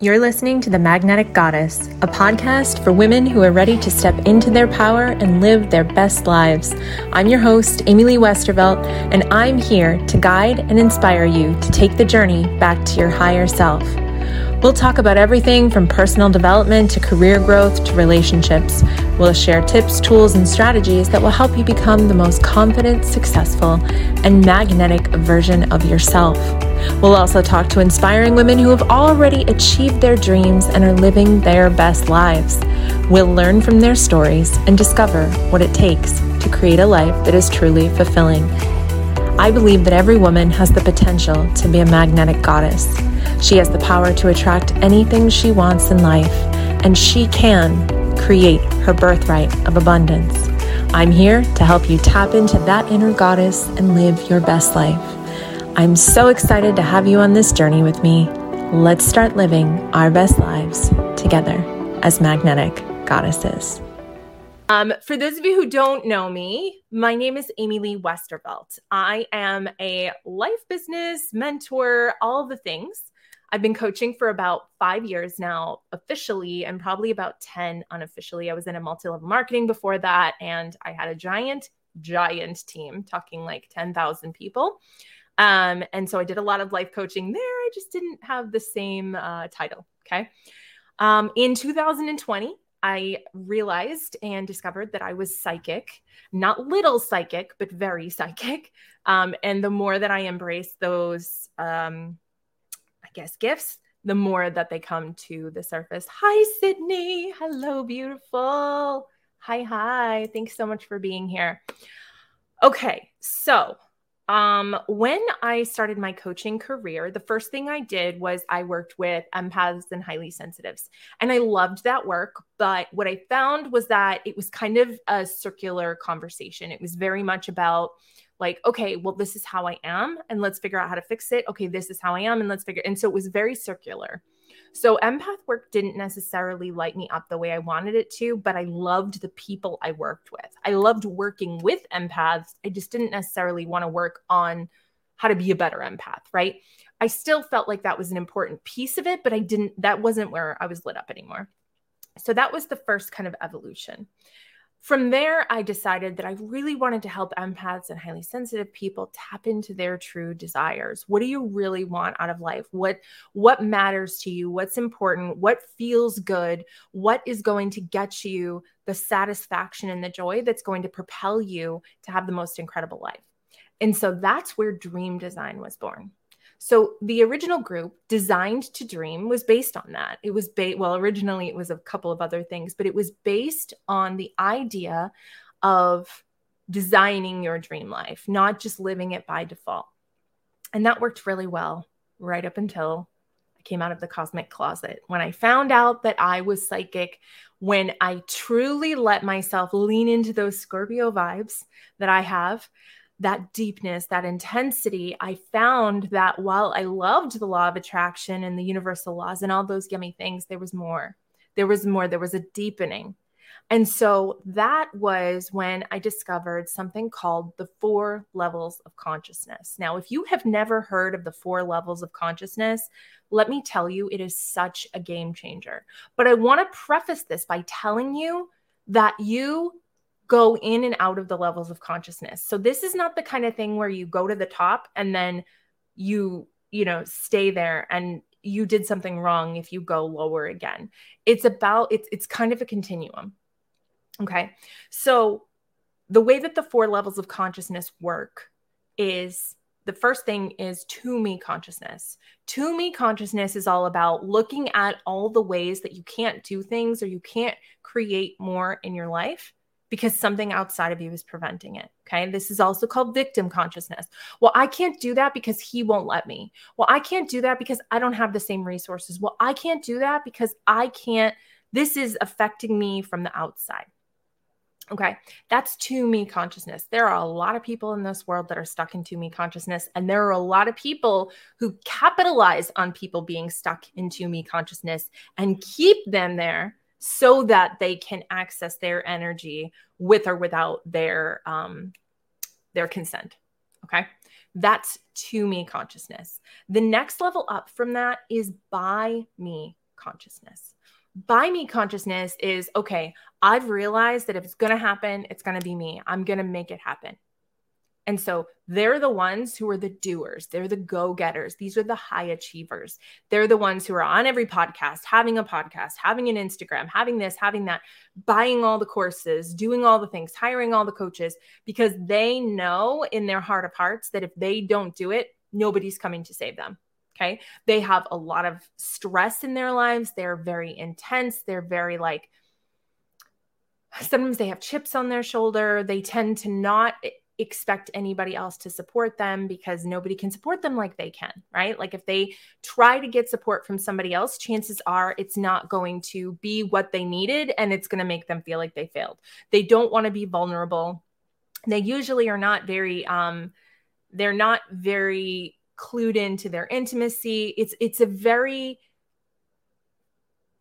You're listening to The Magnetic Goddess, a podcast for women who are ready to step into their power and live their best lives. I'm your host, Amy Lee Westervelt, and I'm here to guide and inspire you to take the journey back to your higher self. We'll talk about everything from personal development to career growth to relationships. We'll share tips, tools, and strategies that will help you become the most confident, successful, and magnetic version of yourself. We'll also talk to inspiring women who have already achieved their dreams and are living their best lives. We'll learn from their stories and discover what it takes to create a life that is truly fulfilling. I believe that every woman has the potential to be a magnetic goddess. She has the power to attract anything she wants in life, and she can create her birthright of abundance. I'm here to help you tap into that inner goddess and live your best life. I'm so excited to have you on this journey with me. Let's start living our best lives together as magnetic goddesses. Um, for those of you who don't know me, my name is Amy Lee Westervelt. I am a life business mentor, all the things. I've been coaching for about five years now, officially, and probably about 10 unofficially. I was in a multi level marketing before that, and I had a giant, giant team, talking like 10,000 people. Um, and so I did a lot of life coaching there. I just didn't have the same uh, title. Okay. Um, in 2020, I realized and discovered that I was psychic, not little psychic, but very psychic. Um, and the more that I embrace those, um, I guess, gifts, the more that they come to the surface. Hi, Sydney. Hello, beautiful. Hi, hi. Thanks so much for being here. Okay, so um, when I started my coaching career, the first thing I did was I worked with empaths and highly sensitives. And I loved that work. But what I found was that it was kind of a circular conversation. It was very much about, like, okay, well, this is how I am, and let's figure out how to fix it. Okay, this is how I am, and let's figure. And so it was very circular. So empath work didn't necessarily light me up the way I wanted it to, but I loved the people I worked with. I loved working with empaths. I just didn't necessarily want to work on how to be a better empath, right? I still felt like that was an important piece of it, but I didn't that wasn't where I was lit up anymore. So that was the first kind of evolution from there, I decided that I really wanted to help empaths and highly sensitive people tap into their true desires. What do you really want out of life? What what matters to you? What's important? What feels good? What is going to get you the satisfaction and the joy that's going to propel you to have the most incredible life? And so that's where dream design was born. So the original group, Designed to Dream, was based on that. It was ba- well, originally it was a couple of other things, but it was based on the idea of designing your dream life, not just living it by default. And that worked really well right up until I came out of the cosmic closet. When I found out that I was psychic, when I truly let myself lean into those Scorpio vibes that I have, that deepness, that intensity, I found that while I loved the law of attraction and the universal laws and all those yummy things, there was more. There was more. There was a deepening. And so that was when I discovered something called the four levels of consciousness. Now, if you have never heard of the four levels of consciousness, let me tell you, it is such a game changer. But I want to preface this by telling you that you go in and out of the levels of consciousness. So this is not the kind of thing where you go to the top and then you, you know, stay there and you did something wrong if you go lower again. It's about it's it's kind of a continuum. Okay? So the way that the four levels of consciousness work is the first thing is to me consciousness. To me consciousness is all about looking at all the ways that you can't do things or you can't create more in your life because something outside of you is preventing it. Okay. This is also called victim consciousness. Well, I can't do that because he won't let me. Well, I can't do that because I don't have the same resources. Well, I can't do that because I can't, this is affecting me from the outside. Okay, that's to me consciousness. There are a lot of people in this world that are stuck in to me consciousness, and there are a lot of people who capitalize on people being stuck in to me consciousness and keep them there so that they can access their energy with or without their um, their consent. Okay. That's to me consciousness. The next level up from that is by me consciousness. By me consciousness is okay, I've realized that if it's going to happen, it's going to be me. I'm going to make it happen. And so they're the ones who are the doers. They're the go getters. These are the high achievers. They're the ones who are on every podcast, having a podcast, having an Instagram, having this, having that, buying all the courses, doing all the things, hiring all the coaches, because they know in their heart of hearts that if they don't do it, nobody's coming to save them. Okay. They have a lot of stress in their lives. They're very intense. They're very like, sometimes they have chips on their shoulder. They tend to not expect anybody else to support them because nobody can support them like they can, right? Like if they try to get support from somebody else, chances are it's not going to be what they needed and it's going to make them feel like they failed. They don't want to be vulnerable. They usually are not very um they're not very clued into their intimacy. It's it's a very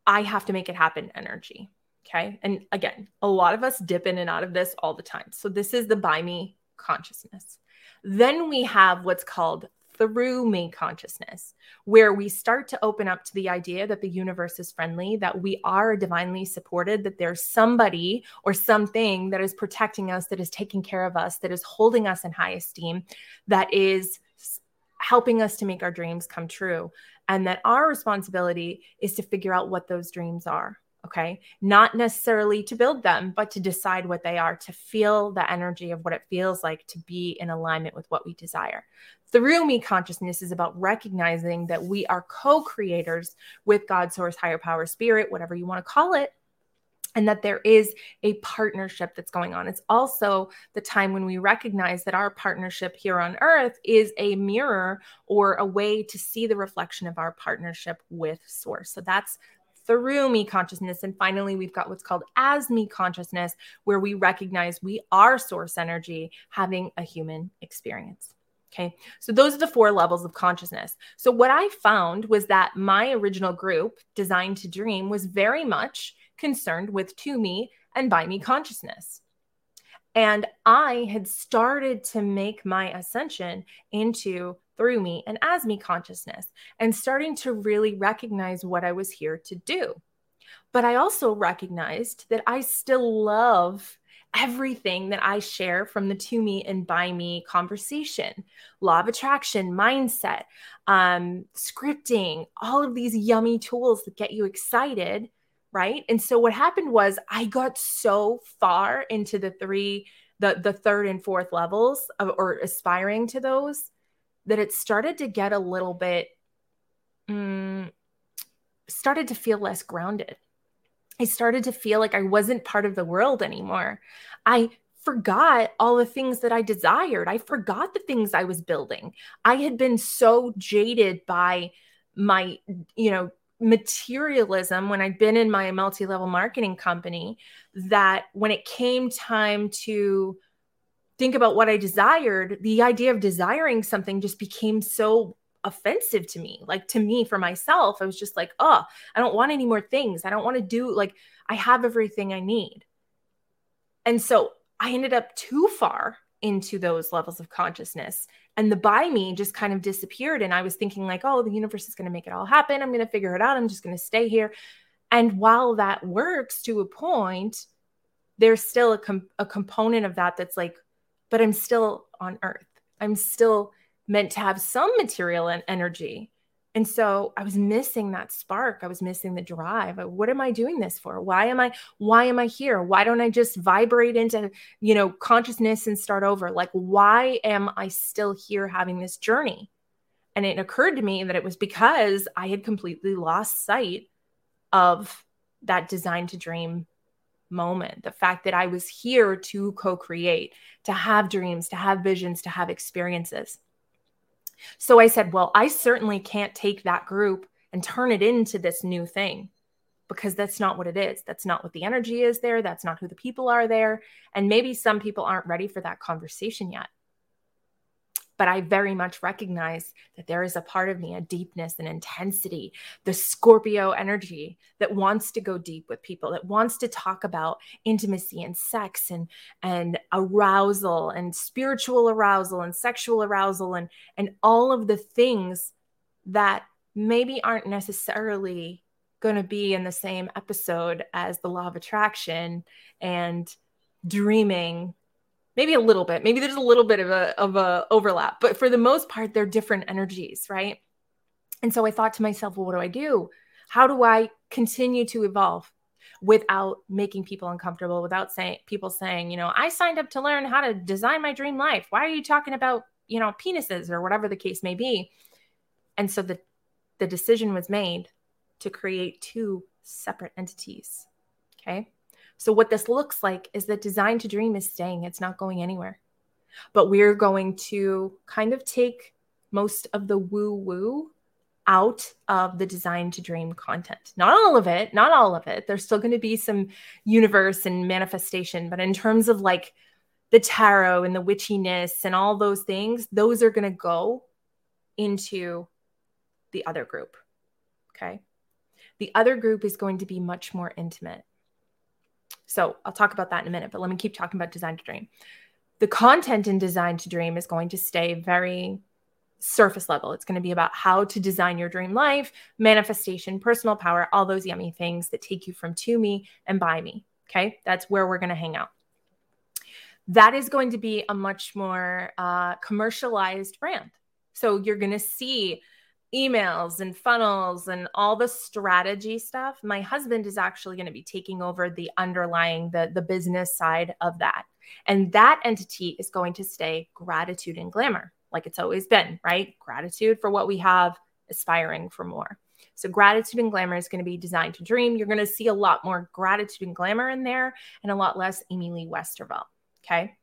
I have to make it happen energy. Okay. And again, a lot of us dip in and out of this all the time. So this is the by me consciousness. Then we have what's called through me consciousness, where we start to open up to the idea that the universe is friendly, that we are divinely supported, that there's somebody or something that is protecting us, that is taking care of us, that is holding us in high esteem, that is helping us to make our dreams come true. And that our responsibility is to figure out what those dreams are. Okay. Not necessarily to build them, but to decide what they are, to feel the energy of what it feels like to be in alignment with what we desire. Through me consciousness is about recognizing that we are co creators with God, source, higher power, spirit, whatever you want to call it, and that there is a partnership that's going on. It's also the time when we recognize that our partnership here on earth is a mirror or a way to see the reflection of our partnership with source. So that's through me consciousness. And finally, we've got what's called as me consciousness, where we recognize we are source energy having a human experience. Okay. So those are the four levels of consciousness. So what I found was that my original group, Designed to Dream, was very much concerned with to me and by me consciousness. And I had started to make my ascension into through me and as me consciousness and starting to really recognize what I was here to do. But I also recognized that I still love everything that I share from the to me and by me conversation, law of attraction, mindset, um, scripting, all of these yummy tools that get you excited. Right. And so what happened was I got so far into the three, the, the third and fourth levels of, or aspiring to those that it started to get a little bit mm, started to feel less grounded. I started to feel like I wasn't part of the world anymore. I forgot all the things that I desired. I forgot the things I was building. I had been so jaded by my, you know, materialism when I'd been in my multi level marketing company that when it came time to think about what I desired, the idea of desiring something just became so offensive to me. Like to me, for myself, I was just like, oh, I don't want any more things. I don't want to do like I have everything I need. And so I ended up too far into those levels of consciousness. And the by me just kind of disappeared. And I was thinking, like, oh, the universe is going to make it all happen. I'm going to figure it out. I'm just going to stay here. And while that works to a point, there's still a, com- a component of that that's like, but I'm still on earth. I'm still meant to have some material and energy. And so I was missing that spark. I was missing the drive. What am I doing this for? Why am I why am I here? Why don't I just vibrate into, you know, consciousness and start over? Like why am I still here having this journey? And it occurred to me that it was because I had completely lost sight of that design to dream moment the fact that I was here to co create, to have dreams, to have visions, to have experiences. So I said, Well, I certainly can't take that group and turn it into this new thing because that's not what it is. That's not what the energy is there. That's not who the people are there. And maybe some people aren't ready for that conversation yet but I very much recognize that there is a part of me, a deepness and intensity, the Scorpio energy that wants to go deep with people, that wants to talk about intimacy and sex and and arousal and spiritual arousal and sexual arousal and and all of the things that maybe aren't necessarily going to be in the same episode as the law of attraction and dreaming maybe a little bit. Maybe there's a little bit of a of a overlap but for the most part they're different energies right? And so i thought to myself well what do i do? How do i continue to evolve without making people uncomfortable without saying people saying you know i signed up to learn how to design my dream life. Why are you talking about you know penises or whatever the case may be? And so the the decision was made to create two separate entities okay so what this looks like is that design to dream is staying it's not going anywhere but we're going to kind of take most of the woo woo out of the design to dream content. Not all of it, not all of it. There's still going to be some universe and manifestation, but in terms of like the tarot and the witchiness and all those things, those are going to go into the other group. Okay. The other group is going to be much more intimate. So I'll talk about that in a minute, but let me keep talking about design to dream. The content in design to dream is going to stay very surface level. It's going to be about how to design your dream life, manifestation, personal power, all those yummy things that take you from to me and by me. Okay. That's where we're going to hang out. That is going to be a much more uh, commercialized brand. So you're going to see emails and funnels and all the strategy stuff. My husband is actually going to be taking over the underlying, the, the business side of that. And that entity is going to stay gratitude and glamour like it's always been, right? Gratitude for what we have, aspiring for more. So, gratitude and glamour is going to be designed to dream. You're going to see a lot more gratitude and glamour in there and a lot less Amy Lee Westervelt. Okay.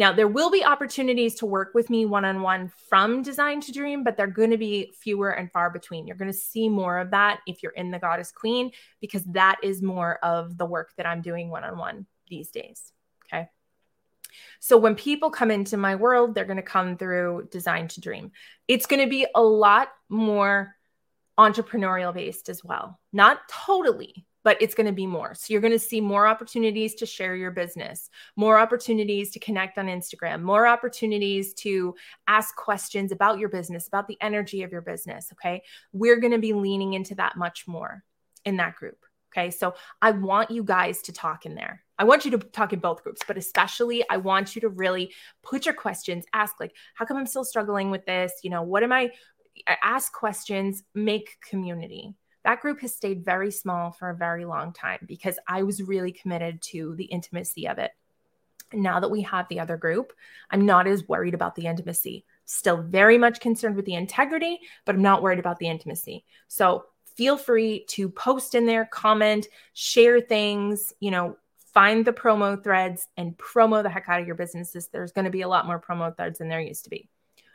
Now, there will be opportunities to work with me one on one from Design to Dream, but they're going to be fewer and far between. You're going to see more of that if you're in the Goddess Queen, because that is more of the work that I'm doing one on one these days. Okay. So when people come into my world, they're going to come through Design to Dream. It's going to be a lot more entrepreneurial based as well. Not totally, but it's going to be more. So you're going to see more opportunities to share your business, more opportunities to connect on Instagram, more opportunities to ask questions about your business, about the energy of your business. Okay. We're going to be leaning into that much more in that group. Okay. So I want you guys to talk in there. I want you to talk in both groups, but especially I want you to really put your questions, ask, like, how come I'm still struggling with this? You know, what am I? Ask questions, make community. That group has stayed very small for a very long time because I was really committed to the intimacy of it. now that we have the other group, I'm not as worried about the intimacy. Still very much concerned with the integrity, but I'm not worried about the intimacy. So feel free to post in there, comment, share things, you know, find the promo threads and promo the heck out of your businesses. There's going to be a lot more promo threads than there used to be.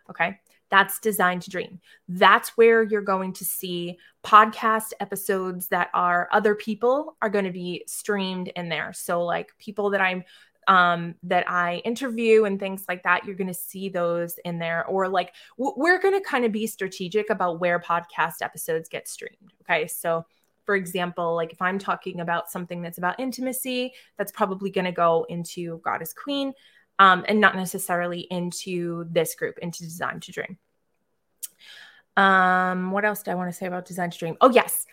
Okay. That's designed to dream. That's where you're going to see podcast episodes that are other people are going to be streamed in there. So, like people that I'm um, that I interview and things like that, you're going to see those in there. Or like w- we're going to kind of be strategic about where podcast episodes get streamed. Okay. So for example, like if I'm talking about something that's about intimacy, that's probably going to go into Goddess Queen um, and not necessarily into this group, into Design to Dream. Um, what else do I want to say about Design to Dream? Oh, yes.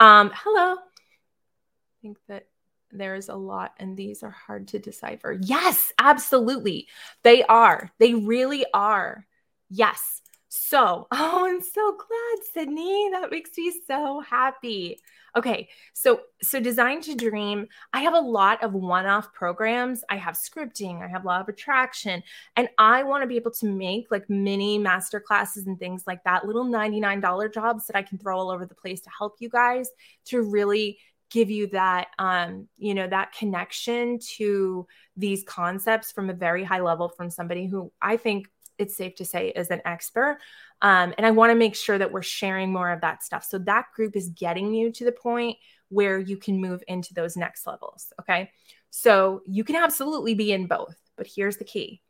Um, hello. I think that there's a lot and these are hard to decipher. Yes, absolutely. They are. They really are. Yes. So, oh, I'm so glad, Sydney. That makes me so happy. Okay, so so design to dream. I have a lot of one-off programs. I have scripting, I have law of attraction, and I want to be able to make like mini master classes and things like that, little $99 jobs that I can throw all over the place to help you guys to really give you that um you know that connection to these concepts from a very high level from somebody who I think it's safe to say is an expert. Um, and I want to make sure that we're sharing more of that stuff. So that group is getting you to the point where you can move into those next levels. Okay. So you can absolutely be in both, but here's the key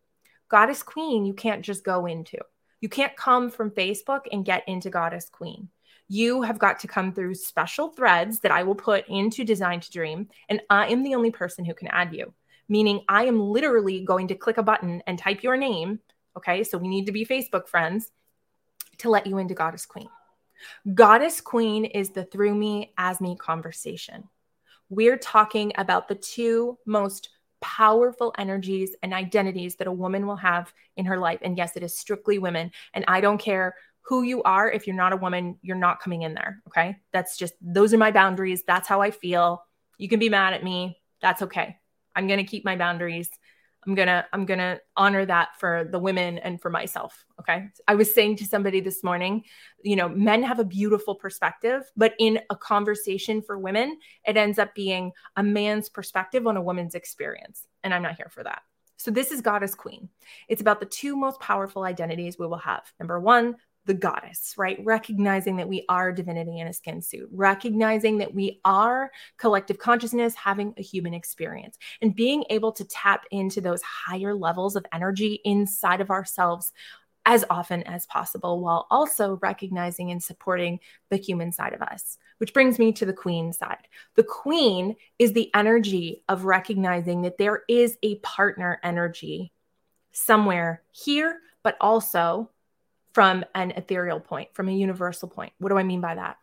Goddess Queen, you can't just go into. You can't come from Facebook and get into Goddess Queen. You have got to come through special threads that I will put into Design to Dream, and I am the only person who can add you, meaning I am literally going to click a button and type your name Okay. So we need to be Facebook friends to let you into Goddess Queen. Goddess Queen is the through me as me conversation. We're talking about the two most powerful energies and identities that a woman will have in her life. And yes, it is strictly women. And I don't care who you are. If you're not a woman, you're not coming in there. Okay. That's just, those are my boundaries. That's how I feel. You can be mad at me. That's okay. I'm going to keep my boundaries. I'm going to I'm going to honor that for the women and for myself, okay? I was saying to somebody this morning, you know, men have a beautiful perspective, but in a conversation for women, it ends up being a man's perspective on a woman's experience, and I'm not here for that. So this is goddess queen. It's about the two most powerful identities we will have. Number 1, the goddess, right? Recognizing that we are divinity in a skin suit, recognizing that we are collective consciousness having a human experience, and being able to tap into those higher levels of energy inside of ourselves as often as possible, while also recognizing and supporting the human side of us. Which brings me to the queen side. The queen is the energy of recognizing that there is a partner energy somewhere here, but also from an ethereal point, from a universal point. What do I mean by that?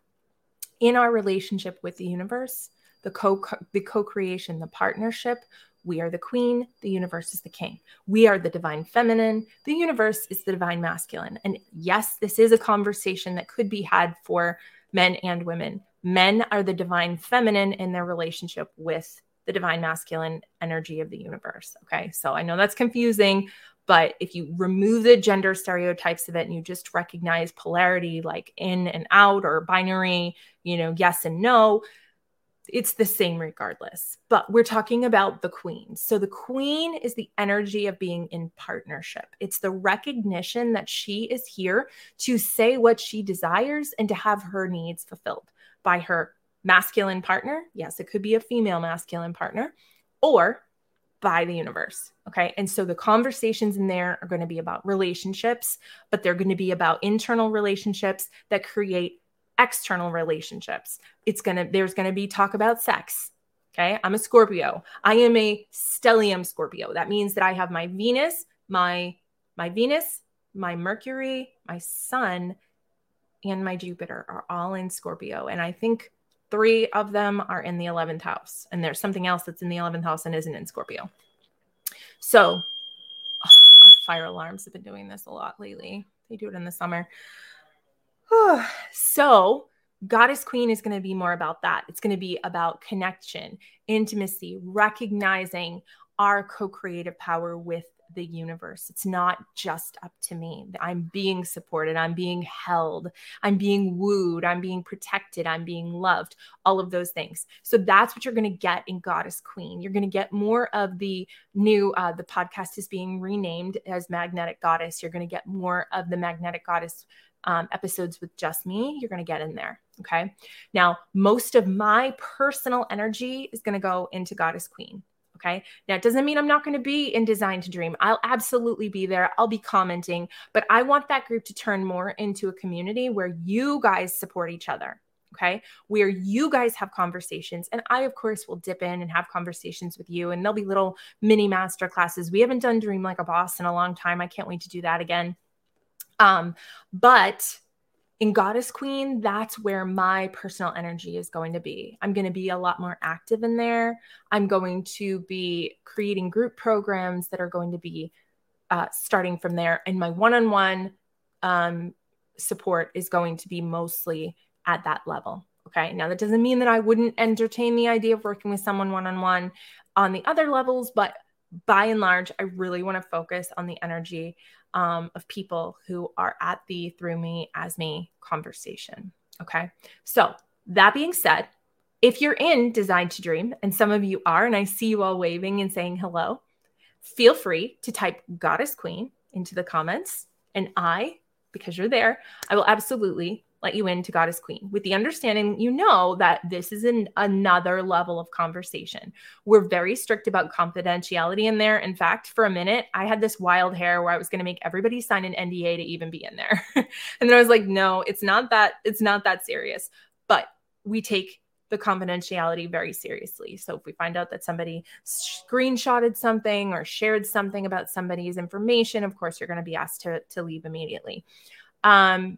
In our relationship with the universe, the co the co-creation, the partnership, we are the queen, the universe is the king. We are the divine feminine, the universe is the divine masculine. And yes, this is a conversation that could be had for men and women. Men are the divine feminine in their relationship with the divine masculine energy of the universe. Okay. So I know that's confusing, but if you remove the gender stereotypes of it and you just recognize polarity like in and out or binary, you know, yes and no, it's the same regardless. But we're talking about the queen. So the queen is the energy of being in partnership. It's the recognition that she is here to say what she desires and to have her needs fulfilled by her masculine partner. Yes, it could be a female masculine partner or by the universe. Okay. And so the conversations in there are going to be about relationships, but they're going to be about internal relationships that create external relationships. It's going to, there's going to be talk about sex. Okay. I'm a Scorpio. I am a stellium Scorpio. That means that I have my Venus, my, my Venus, my Mercury, my Sun, and my Jupiter are all in Scorpio. And I think Three of them are in the 11th house, and there's something else that's in the 11th house and isn't in Scorpio. So, oh, our fire alarms have been doing this a lot lately. They do it in the summer. so, Goddess Queen is going to be more about that. It's going to be about connection, intimacy, recognizing our co creative power with the universe. It's not just up to me. I'm being supported, I'm being held, I'm being wooed, I'm being protected, I'm being loved, all of those things. So that's what you're going to get in Goddess Queen. You're going to get more of the new, uh, the podcast is being renamed as Magnetic Goddess. You're going to get more of the Magnetic Goddess um, episodes with just me. You're going to get in there. Okay. Now, most of my personal energy is going to go into Goddess Queen. Okay. Now, it doesn't mean I'm not going to be in Design to Dream. I'll absolutely be there. I'll be commenting, but I want that group to turn more into a community where you guys support each other. Okay. Where you guys have conversations. And I, of course, will dip in and have conversations with you. And there'll be little mini master classes. We haven't done Dream Like a Boss in a long time. I can't wait to do that again. Um, but in Goddess Queen, that's where my personal energy is going to be. I'm going to be a lot more active in there. I'm going to be creating group programs that are going to be uh, starting from there. And my one on one support is going to be mostly at that level. Okay. Now, that doesn't mean that I wouldn't entertain the idea of working with someone one on one on the other levels, but by and large, I really want to focus on the energy um, of people who are at the through me as me conversation. Okay. So, that being said, if you're in Design to Dream, and some of you are, and I see you all waving and saying hello, feel free to type Goddess Queen into the comments. And I, because you're there, I will absolutely let you into Goddess Queen with the understanding you know that this is an, another level of conversation. We're very strict about confidentiality in there. In fact, for a minute, I had this wild hair where I was going to make everybody sign an NDA to even be in there. and then I was like, no, it's not that it's not that serious. But we take the confidentiality very seriously. So if we find out that somebody screenshotted something or shared something about somebody's information, of course you're going to be asked to to leave immediately. Um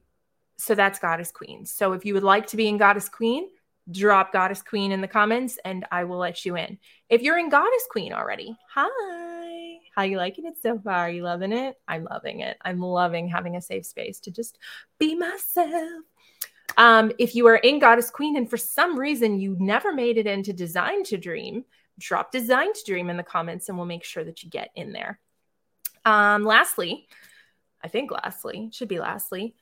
so that's Goddess Queen. So if you would like to be in Goddess Queen, drop Goddess Queen in the comments and I will let you in. If you're in Goddess Queen already, hi. How you liking it so far? Are you loving it? I'm loving it. I'm loving having a safe space to just be myself. Um, if you are in Goddess Queen and for some reason you never made it into Design to Dream, drop Design to Dream in the comments and we'll make sure that you get in there. Um, lastly, I think lastly, should be lastly,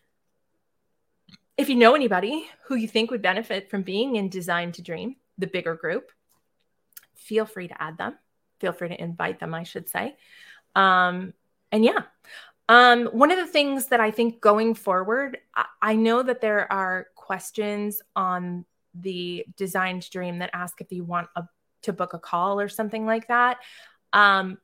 if you know anybody who you think would benefit from being in Design to Dream, the bigger group, feel free to add them. Feel free to invite them, I should say. Um, and yeah, um, one of the things that I think going forward, I, I know that there are questions on the Design to Dream that ask if you want a, to book a call or something like that. Um,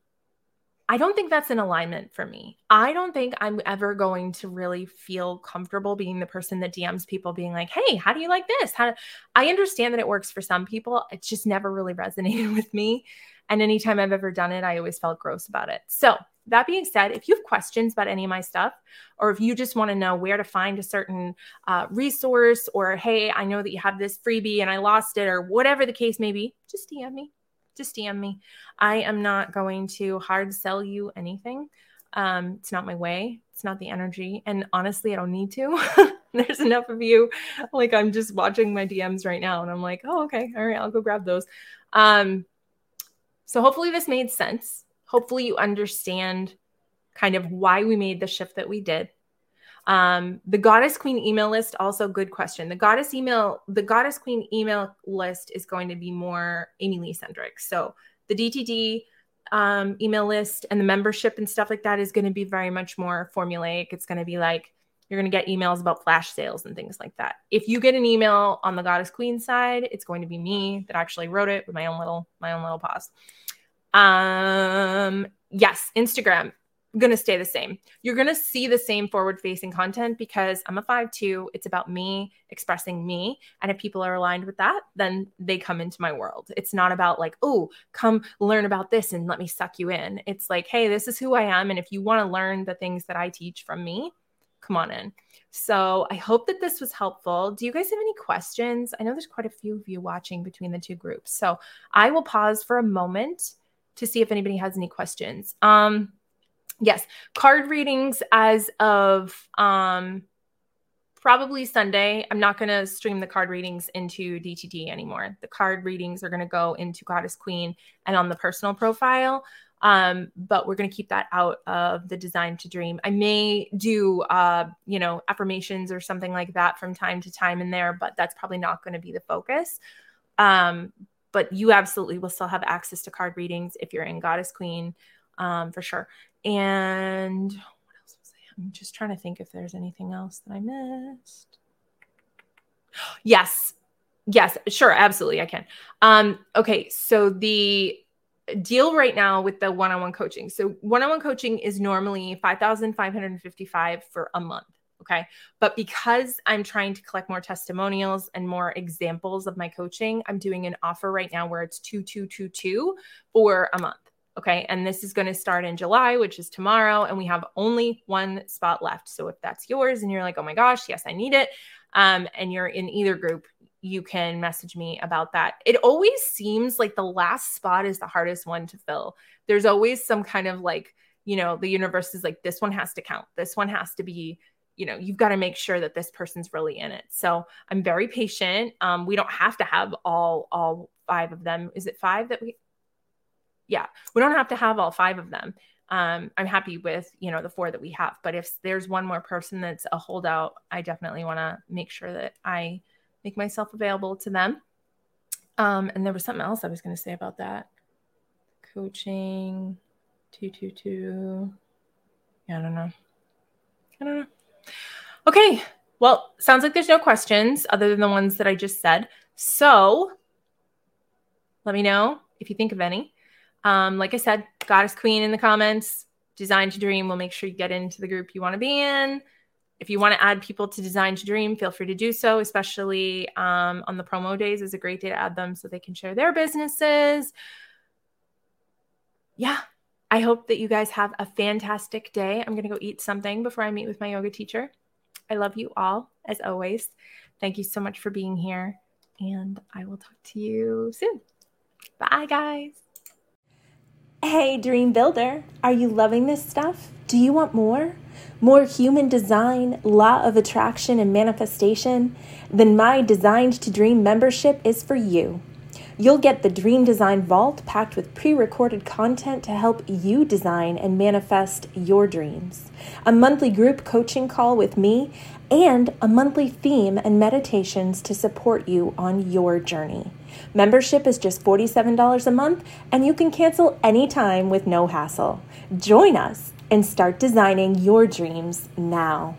I don't think that's an alignment for me. I don't think I'm ever going to really feel comfortable being the person that DMs people being like, "Hey, how do you like this?" How I understand that it works for some people. It's just never really resonated with me. And anytime I've ever done it, I always felt gross about it. So, that being said, if you have questions about any of my stuff, or if you just want to know where to find a certain uh, resource, or hey, I know that you have this freebie and I lost it, or whatever the case may be, just DM me just DM me. I am not going to hard sell you anything. Um, it's not my way. It's not the energy. And honestly, I don't need to. There's enough of you. Like I'm just watching my DMs right now and I'm like, oh, okay. All right, I'll go grab those. Um, so hopefully this made sense. Hopefully you understand kind of why we made the shift that we did. Um, the goddess queen email list, also good question. The goddess email, the goddess queen email list is going to be more Amy Lee centric. So the DTD um, email list and the membership and stuff like that is going to be very much more formulaic. It's going to be like you're going to get emails about flash sales and things like that. If you get an email on the goddess queen side, it's going to be me that actually wrote it with my own little my own little paws. Um, yes, Instagram going to stay the same. You're going to see the same forward facing content because I'm a 5-2. It's about me expressing me. And if people are aligned with that, then they come into my world. It's not about like, oh, come learn about this and let me suck you in. It's like, hey, this is who I am. And if you want to learn the things that I teach from me, come on in. So I hope that this was helpful. Do you guys have any questions? I know there's quite a few of you watching between the two groups. So I will pause for a moment to see if anybody has any questions. Um, yes, card readings as of um probably Sunday. I'm not going to stream the card readings into DTD anymore. The card readings are going to go into Goddess Queen and on the personal profile. Um, but we're going to keep that out of the design to dream. I may do, uh, you know, affirmations or something like that from time to time in there, but that's probably not going to be the focus. Um, but you absolutely will still have access to card readings if you're in Goddess Queen, um, for sure. And what else was I? I'm just trying to think if there's anything else that I missed. Yes. Yes, sure, absolutely I can. Um okay, so the deal right now with the one-on-one coaching. So one-on-one coaching is normally 5,555 for a month, okay? But because I'm trying to collect more testimonials and more examples of my coaching, I'm doing an offer right now where it's 2222 for a month. Okay. And this is going to start in July, which is tomorrow. And we have only one spot left. So if that's yours and you're like, oh my gosh, yes, I need it. Um, and you're in either group, you can message me about that. It always seems like the last spot is the hardest one to fill. There's always some kind of like, you know, the universe is like, this one has to count. This one has to be, you know, you've got to make sure that this person's really in it. So I'm very patient. Um, we don't have to have all all five of them. Is it five that we yeah, we don't have to have all five of them. Um, I'm happy with you know the four that we have. But if there's one more person that's a holdout, I definitely want to make sure that I make myself available to them. Um, and there was something else I was going to say about that. Coaching, two two two. Yeah, I don't know. I don't know. Okay. Well, sounds like there's no questions other than the ones that I just said. So let me know if you think of any. Um, like I said, Goddess Queen in the comments, Design to Dream. We'll make sure you get into the group you want to be in. If you want to add people to Design to Dream, feel free to do so, especially um, on the promo days is a great day to add them so they can share their businesses. Yeah, I hope that you guys have a fantastic day. I'm going to go eat something before I meet with my yoga teacher. I love you all, as always. Thank you so much for being here, and I will talk to you soon. Bye, guys. Hey, Dream Builder, are you loving this stuff? Do you want more? More human design, law of attraction, and manifestation? Then my Designed to Dream membership is for you. You'll get the Dream Design Vault packed with pre recorded content to help you design and manifest your dreams, a monthly group coaching call with me, and a monthly theme and meditations to support you on your journey. Membership is just $47 a month, and you can cancel anytime with no hassle. Join us and start designing your dreams now.